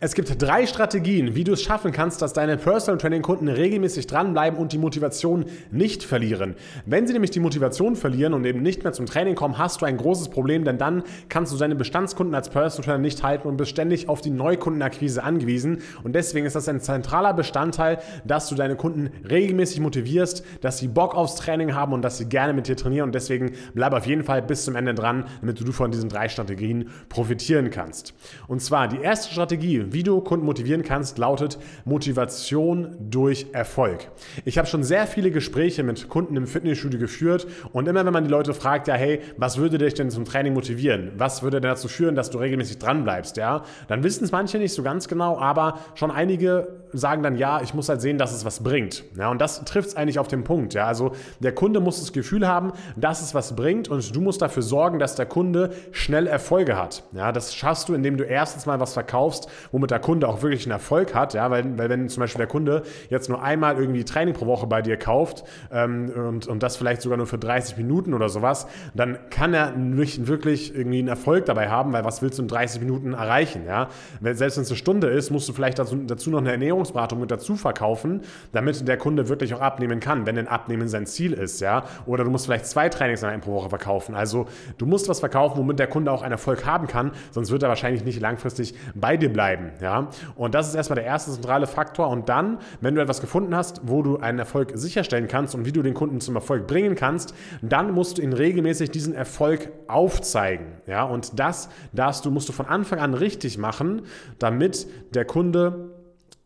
Es gibt drei Strategien, wie du es schaffen kannst, dass deine Personal Training Kunden regelmäßig dranbleiben und die Motivation nicht verlieren. Wenn sie nämlich die Motivation verlieren und eben nicht mehr zum Training kommen, hast du ein großes Problem, denn dann kannst du deine Bestandskunden als Personal Trainer nicht halten und bist ständig auf die Neukundenakquise angewiesen. Und deswegen ist das ein zentraler Bestandteil, dass du deine Kunden regelmäßig motivierst, dass sie Bock aufs Training haben und dass sie gerne mit dir trainieren. Und deswegen bleib auf jeden Fall bis zum Ende dran, damit du von diesen drei Strategien profitieren kannst. Und zwar die erste Strategie, wie du Kunden motivieren kannst, lautet Motivation durch Erfolg. Ich habe schon sehr viele Gespräche mit Kunden im Fitnessstudio geführt und immer wenn man die Leute fragt, ja, hey, was würde dich denn zum Training motivieren? Was würde dazu führen, dass du regelmäßig dran bleibst, ja? Dann wissen es manche nicht so ganz genau, aber schon einige sagen dann, ja, ich muss halt sehen, dass es was bringt. Ja, und das trifft es eigentlich auf den Punkt, ja? Also der Kunde muss das Gefühl haben, dass es was bringt und du musst dafür sorgen, dass der Kunde schnell Erfolge hat. Ja, das schaffst du, indem du erstens mal was verkaufst, womit der Kunde auch wirklich einen Erfolg hat, ja, weil, weil wenn zum Beispiel der Kunde jetzt nur einmal irgendwie Training pro Woche bei dir kauft ähm, und, und das vielleicht sogar nur für 30 Minuten oder sowas, dann kann er nicht wirklich irgendwie einen Erfolg dabei haben, weil was willst du in 30 Minuten erreichen, ja? Selbst wenn es eine Stunde ist, musst du vielleicht dazu, dazu noch eine Ernährungsberatung mit dazu verkaufen, damit der Kunde wirklich auch abnehmen kann, wenn denn Abnehmen sein Ziel ist, ja? Oder du musst vielleicht zwei Trainingseinheiten pro Woche verkaufen. Also du musst was verkaufen, womit der Kunde auch einen Erfolg haben kann, sonst wird er wahrscheinlich nicht langfristig bei dir bleiben, ja? Und das ist erstmal der erste zentrale Faktor. Und dann, wenn du etwas gefunden hast, wo du einen Erfolg sicherstellen kannst und wie du den Kunden zum Erfolg bringen kannst, dann musst du ihn regelmäßig diesen Erfolg aufzeigen. Ja? Und das darfst du, musst du von Anfang an richtig machen, damit der Kunde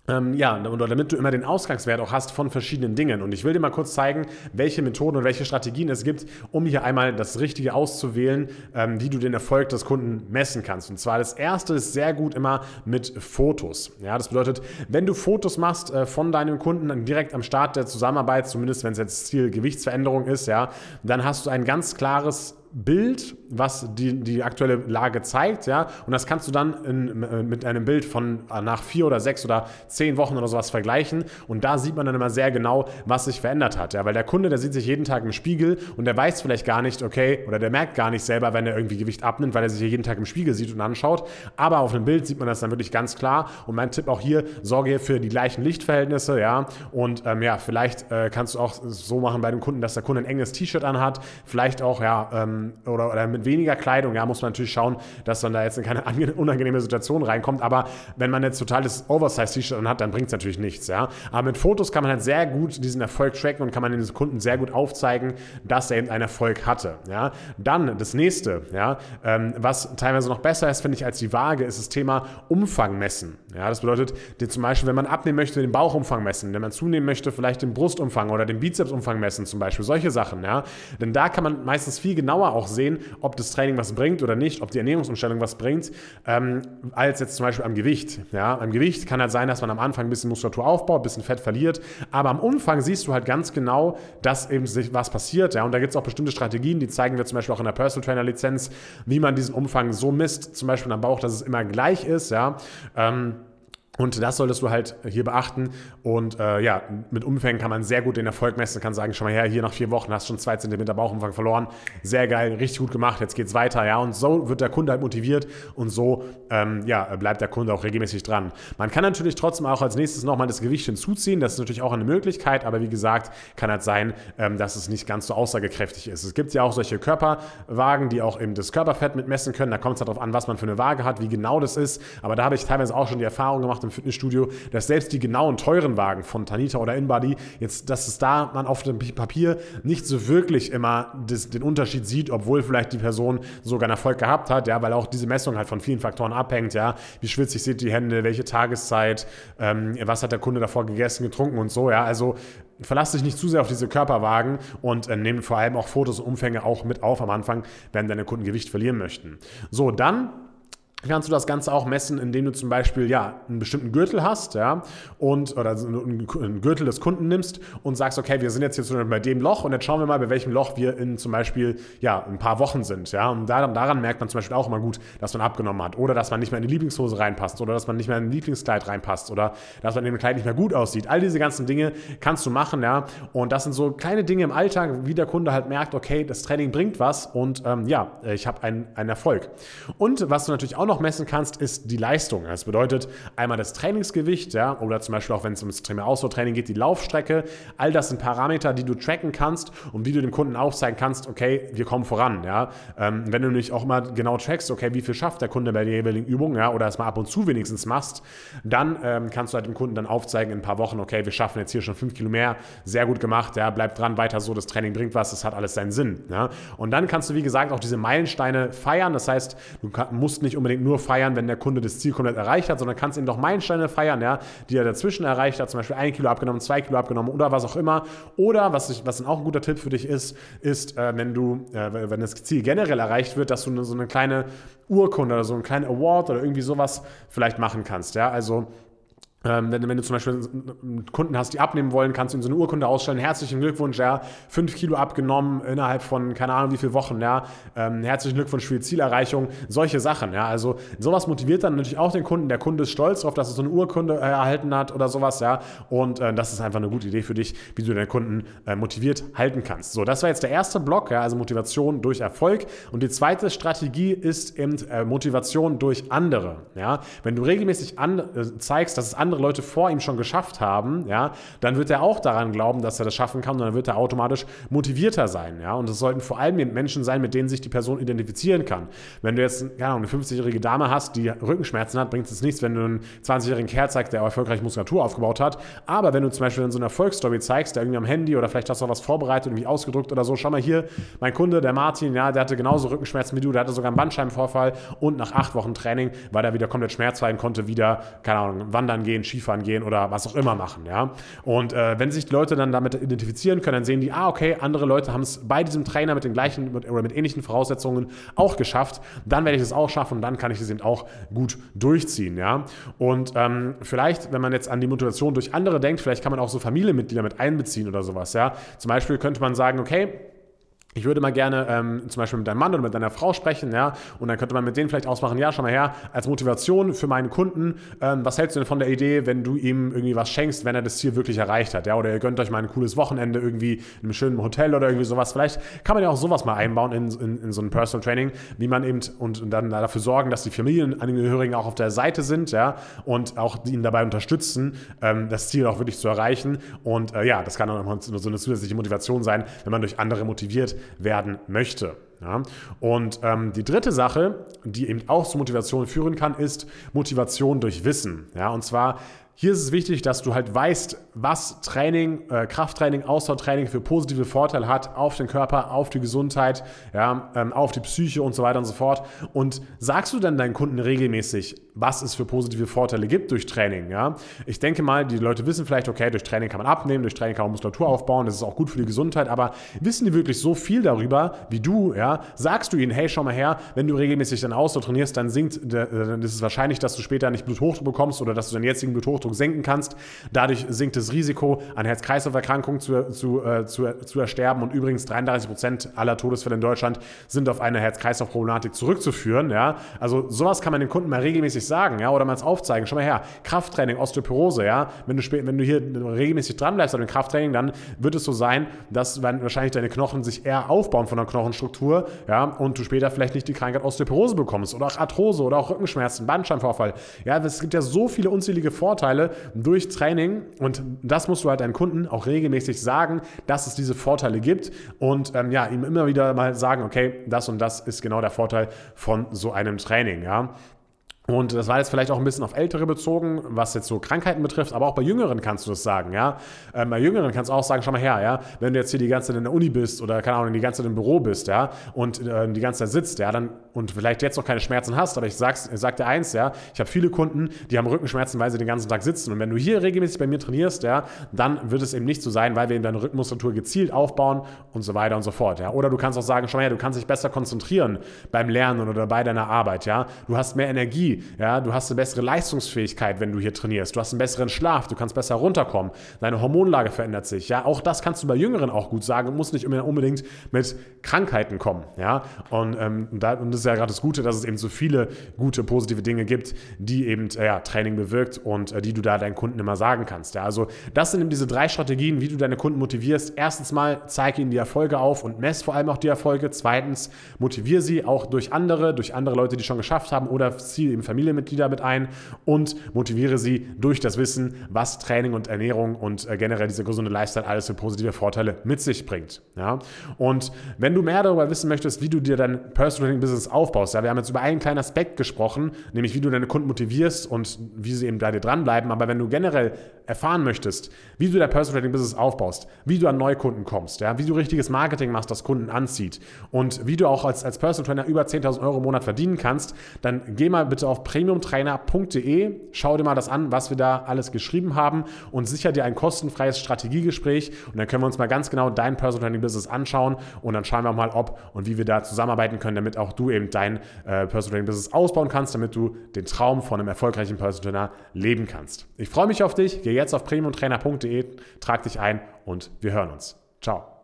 ähm, ja, oder damit du immer den Ausgangswert auch hast von verschiedenen Dingen. Und ich will dir mal kurz zeigen, welche Methoden und welche Strategien es gibt, um hier einmal das Richtige auszuwählen, ähm, wie du den Erfolg des Kunden messen kannst. Und zwar das erste ist sehr gut immer mit Fotos. Ja, das bedeutet, wenn du Fotos machst äh, von deinem Kunden direkt am Start der Zusammenarbeit, zumindest wenn es jetzt Ziel Gewichtsveränderung ist, ja, dann hast du ein ganz klares Bild, was die, die aktuelle Lage zeigt, ja, und das kannst du dann in, äh, mit einem Bild von äh, nach vier oder sechs oder zehn Wochen oder sowas vergleichen. Und da sieht man dann immer sehr genau, was sich verändert hat, ja, weil der Kunde, der sieht sich jeden Tag im Spiegel und der weiß vielleicht gar nicht, okay, oder der merkt gar nicht selber, wenn er irgendwie Gewicht abnimmt, weil er sich jeden Tag im Spiegel sieht und anschaut, aber auf einem Bild sieht man das dann wirklich ganz klar. Und mein Tipp auch hier, sorge für die gleichen Lichtverhältnisse, ja, und ähm, ja, vielleicht äh, kannst du auch so machen bei dem Kunden, dass der Kunde ein enges T-Shirt anhat, vielleicht auch, ja, ähm, oder, oder mit weniger Kleidung, ja, muss man natürlich schauen, dass man da jetzt in keine unangenehme Situation reinkommt. Aber wenn man jetzt totales Oversize-T-Shirt hat, dann bringt es natürlich nichts, ja. Aber mit Fotos kann man halt sehr gut diesen Erfolg tracken und kann man den Kunden sehr gut aufzeigen, dass er eben einen Erfolg hatte, ja. Dann das nächste, ja, ähm, was teilweise noch besser ist, finde ich, als die Waage, ist das Thema Umfang messen. Ja, das bedeutet, zum Beispiel, wenn man abnehmen möchte, den Bauchumfang messen, wenn man zunehmen möchte, vielleicht den Brustumfang oder den Bizepsumfang messen, zum Beispiel, solche Sachen, ja. Denn da kann man meistens viel genauer auch sehen, ob das Training was bringt oder nicht, ob die Ernährungsumstellung was bringt, ähm, als jetzt zum Beispiel am Gewicht. Ja, am Gewicht kann halt sein, dass man am Anfang ein bisschen Muskulatur aufbaut, ein bisschen Fett verliert, aber am Umfang siehst du halt ganz genau, dass eben sich was passiert. Ja, und da gibt es auch bestimmte Strategien, die zeigen wir zum Beispiel auch in der Personal Trainer Lizenz, wie man diesen Umfang so misst, zum Beispiel am Bauch, dass es immer gleich ist. Ja. Ähm, und das solltest du halt hier beachten. Und äh, ja, mit Umfängen kann man sehr gut den Erfolg messen. Kann sagen, schau mal her, hier nach vier Wochen hast du schon zwei Zentimeter Bauchumfang verloren. Sehr geil, richtig gut gemacht. Jetzt geht's weiter. Ja, und so wird der Kunde halt motiviert und so ähm, ja, bleibt der Kunde auch regelmäßig dran. Man kann natürlich trotzdem auch als nächstes nochmal das Gewicht hinzuziehen. Das ist natürlich auch eine Möglichkeit. Aber wie gesagt, kann halt sein, ähm, dass es nicht ganz so aussagekräftig ist. Es gibt ja auch solche Körperwagen, die auch eben das Körperfett mitmessen können. Da kommt es halt darauf an, was man für eine Waage hat, wie genau das ist. Aber da habe ich teilweise auch schon die Erfahrung gemacht im Fitnessstudio, dass selbst die genauen teuren Wagen von Tanita oder InBody, jetzt, dass es da man auf dem Papier nicht so wirklich immer das, den Unterschied sieht, obwohl vielleicht die Person sogar einen Erfolg gehabt hat, ja, weil auch diese Messung halt von vielen Faktoren abhängt, ja, wie schwitzig sind die Hände, welche Tageszeit, ähm, was hat der Kunde davor gegessen, getrunken und so, ja, also verlass dich nicht zu sehr auf diese Körperwagen und äh, nimm vor allem auch Fotos und Umfänge auch mit auf am Anfang, wenn deine Kunden Gewicht verlieren möchten. So, dann kannst du das Ganze auch messen, indem du zum Beispiel ja, einen bestimmten Gürtel hast, ja, und oder einen Gürtel des Kunden nimmst und sagst, okay, wir sind jetzt hier bei dem Loch und jetzt schauen wir mal, bei welchem Loch wir in zum Beispiel ja, ein paar Wochen sind. Ja, und daran, daran merkt man zum Beispiel auch immer gut, dass man abgenommen hat oder dass man nicht mehr in die Lieblingshose reinpasst oder dass man nicht mehr in ein Lieblingskleid reinpasst oder dass man in dem Kleid nicht mehr gut aussieht. All diese ganzen Dinge kannst du machen, ja, und das sind so kleine Dinge im Alltag, wie der Kunde halt merkt, okay, das Training bringt was und ähm, ja, ich habe einen, einen Erfolg. Und was du natürlich auch auch noch messen kannst, ist die Leistung. Das bedeutet einmal das Trainingsgewicht, ja, oder zum Beispiel auch, wenn es ums Thema Ausdauertraining geht, die Laufstrecke. All das sind Parameter, die du tracken kannst und wie du dem Kunden aufzeigen kannst, okay, wir kommen voran, ja. Ähm, wenn du nicht auch immer genau trackst, okay, wie viel schafft der Kunde bei der jeweiligen Übung, ja, oder es mal ab und zu wenigstens machst, dann ähm, kannst du halt dem Kunden dann aufzeigen in ein paar Wochen, okay, wir schaffen jetzt hier schon fünf Kilo mehr, sehr gut gemacht, ja, bleib dran, weiter so, das Training bringt was, das hat alles seinen Sinn, ja. Und dann kannst du, wie gesagt, auch diese Meilensteine feiern, das heißt, du musst nicht unbedingt nur feiern, wenn der Kunde das Ziel komplett erreicht hat, sondern kannst eben doch Meilensteine feiern, ja, die er dazwischen erreicht hat, zum Beispiel ein Kilo abgenommen, zwei Kilo abgenommen oder was auch immer. Oder was, ich, was dann auch ein guter Tipp für dich ist, ist, äh, wenn du, äh, wenn das Ziel generell erreicht wird, dass du so eine kleine Urkunde oder so einen kleinen Award oder irgendwie sowas vielleicht machen kannst. Ja, also ähm, wenn, wenn, du zum Beispiel Kunden hast, die abnehmen wollen, kannst du ihnen so eine Urkunde ausstellen. Herzlichen Glückwunsch, ja, fünf Kilo abgenommen innerhalb von keine Ahnung wie viele Wochen, ja. Ähm, herzlichen Glückwunsch für die Zielerreichung. Solche Sachen, ja. Also sowas motiviert dann natürlich auch den Kunden. Der Kunde ist stolz darauf, dass er so eine Urkunde äh, erhalten hat oder sowas, ja. Und äh, das ist einfach eine gute Idee für dich, wie du deinen Kunden äh, motiviert halten kannst. So, das war jetzt der erste Block, ja, also Motivation durch Erfolg. Und die zweite Strategie ist eben äh, Motivation durch andere, ja. Wenn du regelmäßig an, äh, zeigst, dass es andere andere Leute vor ihm schon geschafft haben, ja, dann wird er auch daran glauben, dass er das schaffen kann und dann wird er automatisch motivierter sein, ja. Und es sollten vor allem Menschen sein, mit denen sich die Person identifizieren kann. Wenn du jetzt ja, eine 50-jährige Dame hast, die Rückenschmerzen hat, bringt es nichts, wenn du einen 20-jährigen Kerl zeigst, der erfolgreich Muskulatur aufgebaut hat. Aber wenn du zum Beispiel so einer Erfolgsstory zeigst, der irgendwie am Handy oder vielleicht hast du auch was vorbereitet, irgendwie ausgedruckt oder so, schau mal hier, mein Kunde, der Martin, ja, der hatte genauso Rückenschmerzen wie du, der hatte sogar einen Bandscheibenvorfall und nach acht Wochen Training war der wieder komplett schmerzfrei konnte wieder, keine Ahnung, wandern gehen, Skifahren gehen oder was auch immer machen. Ja? Und äh, wenn sich Leute dann damit identifizieren können, dann sehen die, ah, okay, andere Leute haben es bei diesem Trainer mit den gleichen mit, oder mit ähnlichen Voraussetzungen auch geschafft, dann werde ich es auch schaffen und dann kann ich es eben auch gut durchziehen. Ja? Und ähm, vielleicht, wenn man jetzt an die Motivation durch andere denkt, vielleicht kann man auch so Familienmitglieder mit einbeziehen oder sowas. Ja? Zum Beispiel könnte man sagen, okay, ich würde mal gerne ähm, zum Beispiel mit deinem Mann oder mit deiner Frau sprechen, ja, und dann könnte man mit denen vielleicht ausmachen, ja, schau mal her, als Motivation für meinen Kunden, ähm, was hältst du denn von der Idee, wenn du ihm irgendwie was schenkst, wenn er das Ziel wirklich erreicht hat, ja, oder ihr gönnt euch mal ein cooles Wochenende irgendwie in einem schönen Hotel oder irgendwie sowas. Vielleicht kann man ja auch sowas mal einbauen in, in, in so ein Personal Training, wie man eben und, und dann dafür sorgen, dass die Familienangehörigen auch auf der Seite sind, ja, und auch ihn dabei unterstützen, ähm, das Ziel auch wirklich zu erreichen. Und äh, ja, das kann dann auch so eine zusätzliche Motivation sein, wenn man durch andere motiviert werden möchte. Ja? Und ähm, die dritte Sache, die eben auch zur Motivation führen kann, ist Motivation durch Wissen. Ja? Und zwar hier ist es wichtig, dass du halt weißt, was Training, äh, Krafttraining, Ausdauertraining für positive Vorteile hat auf den Körper, auf die Gesundheit, ja, ähm, auf die Psyche und so weiter und so fort. Und sagst du dann deinen Kunden regelmäßig, was es für positive Vorteile gibt durch Training? Ja? Ich denke mal, die Leute wissen vielleicht, okay, durch Training kann man abnehmen, durch Training kann man Muskulatur aufbauen, das ist auch gut für die Gesundheit, aber wissen die wirklich so viel darüber wie du? Ja? Sagst du ihnen, hey, schau mal her, wenn du regelmäßig deine Ausdauer trainierst, dann sinkt, dann ist es wahrscheinlich, dass du später nicht Bluthochdruck bekommst oder dass du deinen jetzigen Bluthochdruck senken kannst. Dadurch sinkt das Risiko, an Herz-Kreislauf-Erkrankungen zu, zu, äh, zu, zu ersterben. Und übrigens 33 Prozent aller Todesfälle in Deutschland sind auf eine Herz-Kreislauf-Problematik zurückzuführen. Ja? Also sowas kann man den Kunden mal regelmäßig sagen ja? oder mal aufzeigen. Schau mal her, Krafttraining, Osteoporose. Ja? Wenn, du wenn du hier regelmäßig dranbleibst an dem Krafttraining, dann wird es so sein, dass wahrscheinlich deine Knochen sich eher aufbauen von der Knochenstruktur ja? und du später vielleicht nicht die Krankheit Osteoporose bekommst oder auch Arthrose oder auch Rückenschmerzen, Bandscheibenvorfall. Ja, es gibt ja so viele unzählige Vorteile Vorteile durch Training und das musst du halt deinen Kunden auch regelmäßig sagen, dass es diese Vorteile gibt und ähm, ja, ihm immer wieder mal sagen, okay, das und das ist genau der Vorteil von so einem Training, ja. Und das war jetzt vielleicht auch ein bisschen auf Ältere bezogen, was jetzt so Krankheiten betrifft, aber auch bei Jüngeren kannst du das sagen, ja. Ähm, bei Jüngeren kannst du auch sagen, schau mal her, ja, wenn du jetzt hier die ganze Zeit in der Uni bist oder keine Ahnung, die ganze Zeit im Büro bist, ja, und äh, die ganze Zeit sitzt, ja, dann und vielleicht jetzt noch keine Schmerzen hast, aber ich sag's, sag dir eins, ja, ich habe viele Kunden, die haben Rückenschmerzen, weil sie den ganzen Tag sitzen. Und wenn du hier regelmäßig bei mir trainierst, ja, dann wird es eben nicht so sein, weil wir eben deine Rückenmuskulatur gezielt aufbauen und so weiter und so fort, ja. Oder du kannst auch sagen, schau mal her, du kannst dich besser konzentrieren beim Lernen oder bei deiner Arbeit, ja. Du hast mehr Energie, Ja, du hast eine bessere Leistungsfähigkeit, wenn du hier trainierst, du hast einen besseren Schlaf, du kannst besser runterkommen, deine Hormonlage verändert sich, ja, auch das kannst du bei Jüngeren auch gut sagen, muss nicht unbedingt mit Krankheiten kommen, ja, und, ähm, da, und das ist ja gerade das Gute, dass es eben so viele gute, positive Dinge gibt, die eben, äh, ja, Training bewirkt und äh, die du da deinen Kunden immer sagen kannst, ja, also das sind eben diese drei Strategien, wie du deine Kunden motivierst. Erstens mal, zeige ihnen die Erfolge auf und mess vor allem auch die Erfolge. Zweitens, motiviere sie auch durch andere, durch andere Leute, die schon geschafft haben oder ziehe eben Familienmitglieder mit ein und motiviere sie durch das Wissen, was Training und Ernährung und äh, generell diese gesunde Lifestyle alles für positive Vorteile mit sich bringt. Ja? Und wenn du mehr darüber wissen möchtest, wie du dir dein Personal Training Business aufbaust, ja, wir haben jetzt über einen kleinen Aspekt gesprochen, nämlich wie du deine Kunden motivierst und wie sie eben bei dir dranbleiben, aber wenn du generell erfahren möchtest, wie du dein Personal Training Business aufbaust, wie du an Neukunden kommst, ja, wie du richtiges Marketing machst, das Kunden anzieht und wie du auch als, als Personal Trainer über 10.000 Euro im Monat verdienen kannst, dann geh mal bitte auf premiumtrainer.de, schau dir mal das an, was wir da alles geschrieben haben und sicher dir ein kostenfreies Strategiegespräch und dann können wir uns mal ganz genau dein Personal Training Business anschauen und dann schauen wir mal, ob und wie wir da zusammenarbeiten können, damit auch du eben dein äh, Personal Training Business ausbauen kannst, damit du den Traum von einem erfolgreichen Personal Trainer leben kannst. Ich freue mich auf dich, geh jetzt auf premiumtrainer.de, trag dich ein und wir hören uns. Ciao.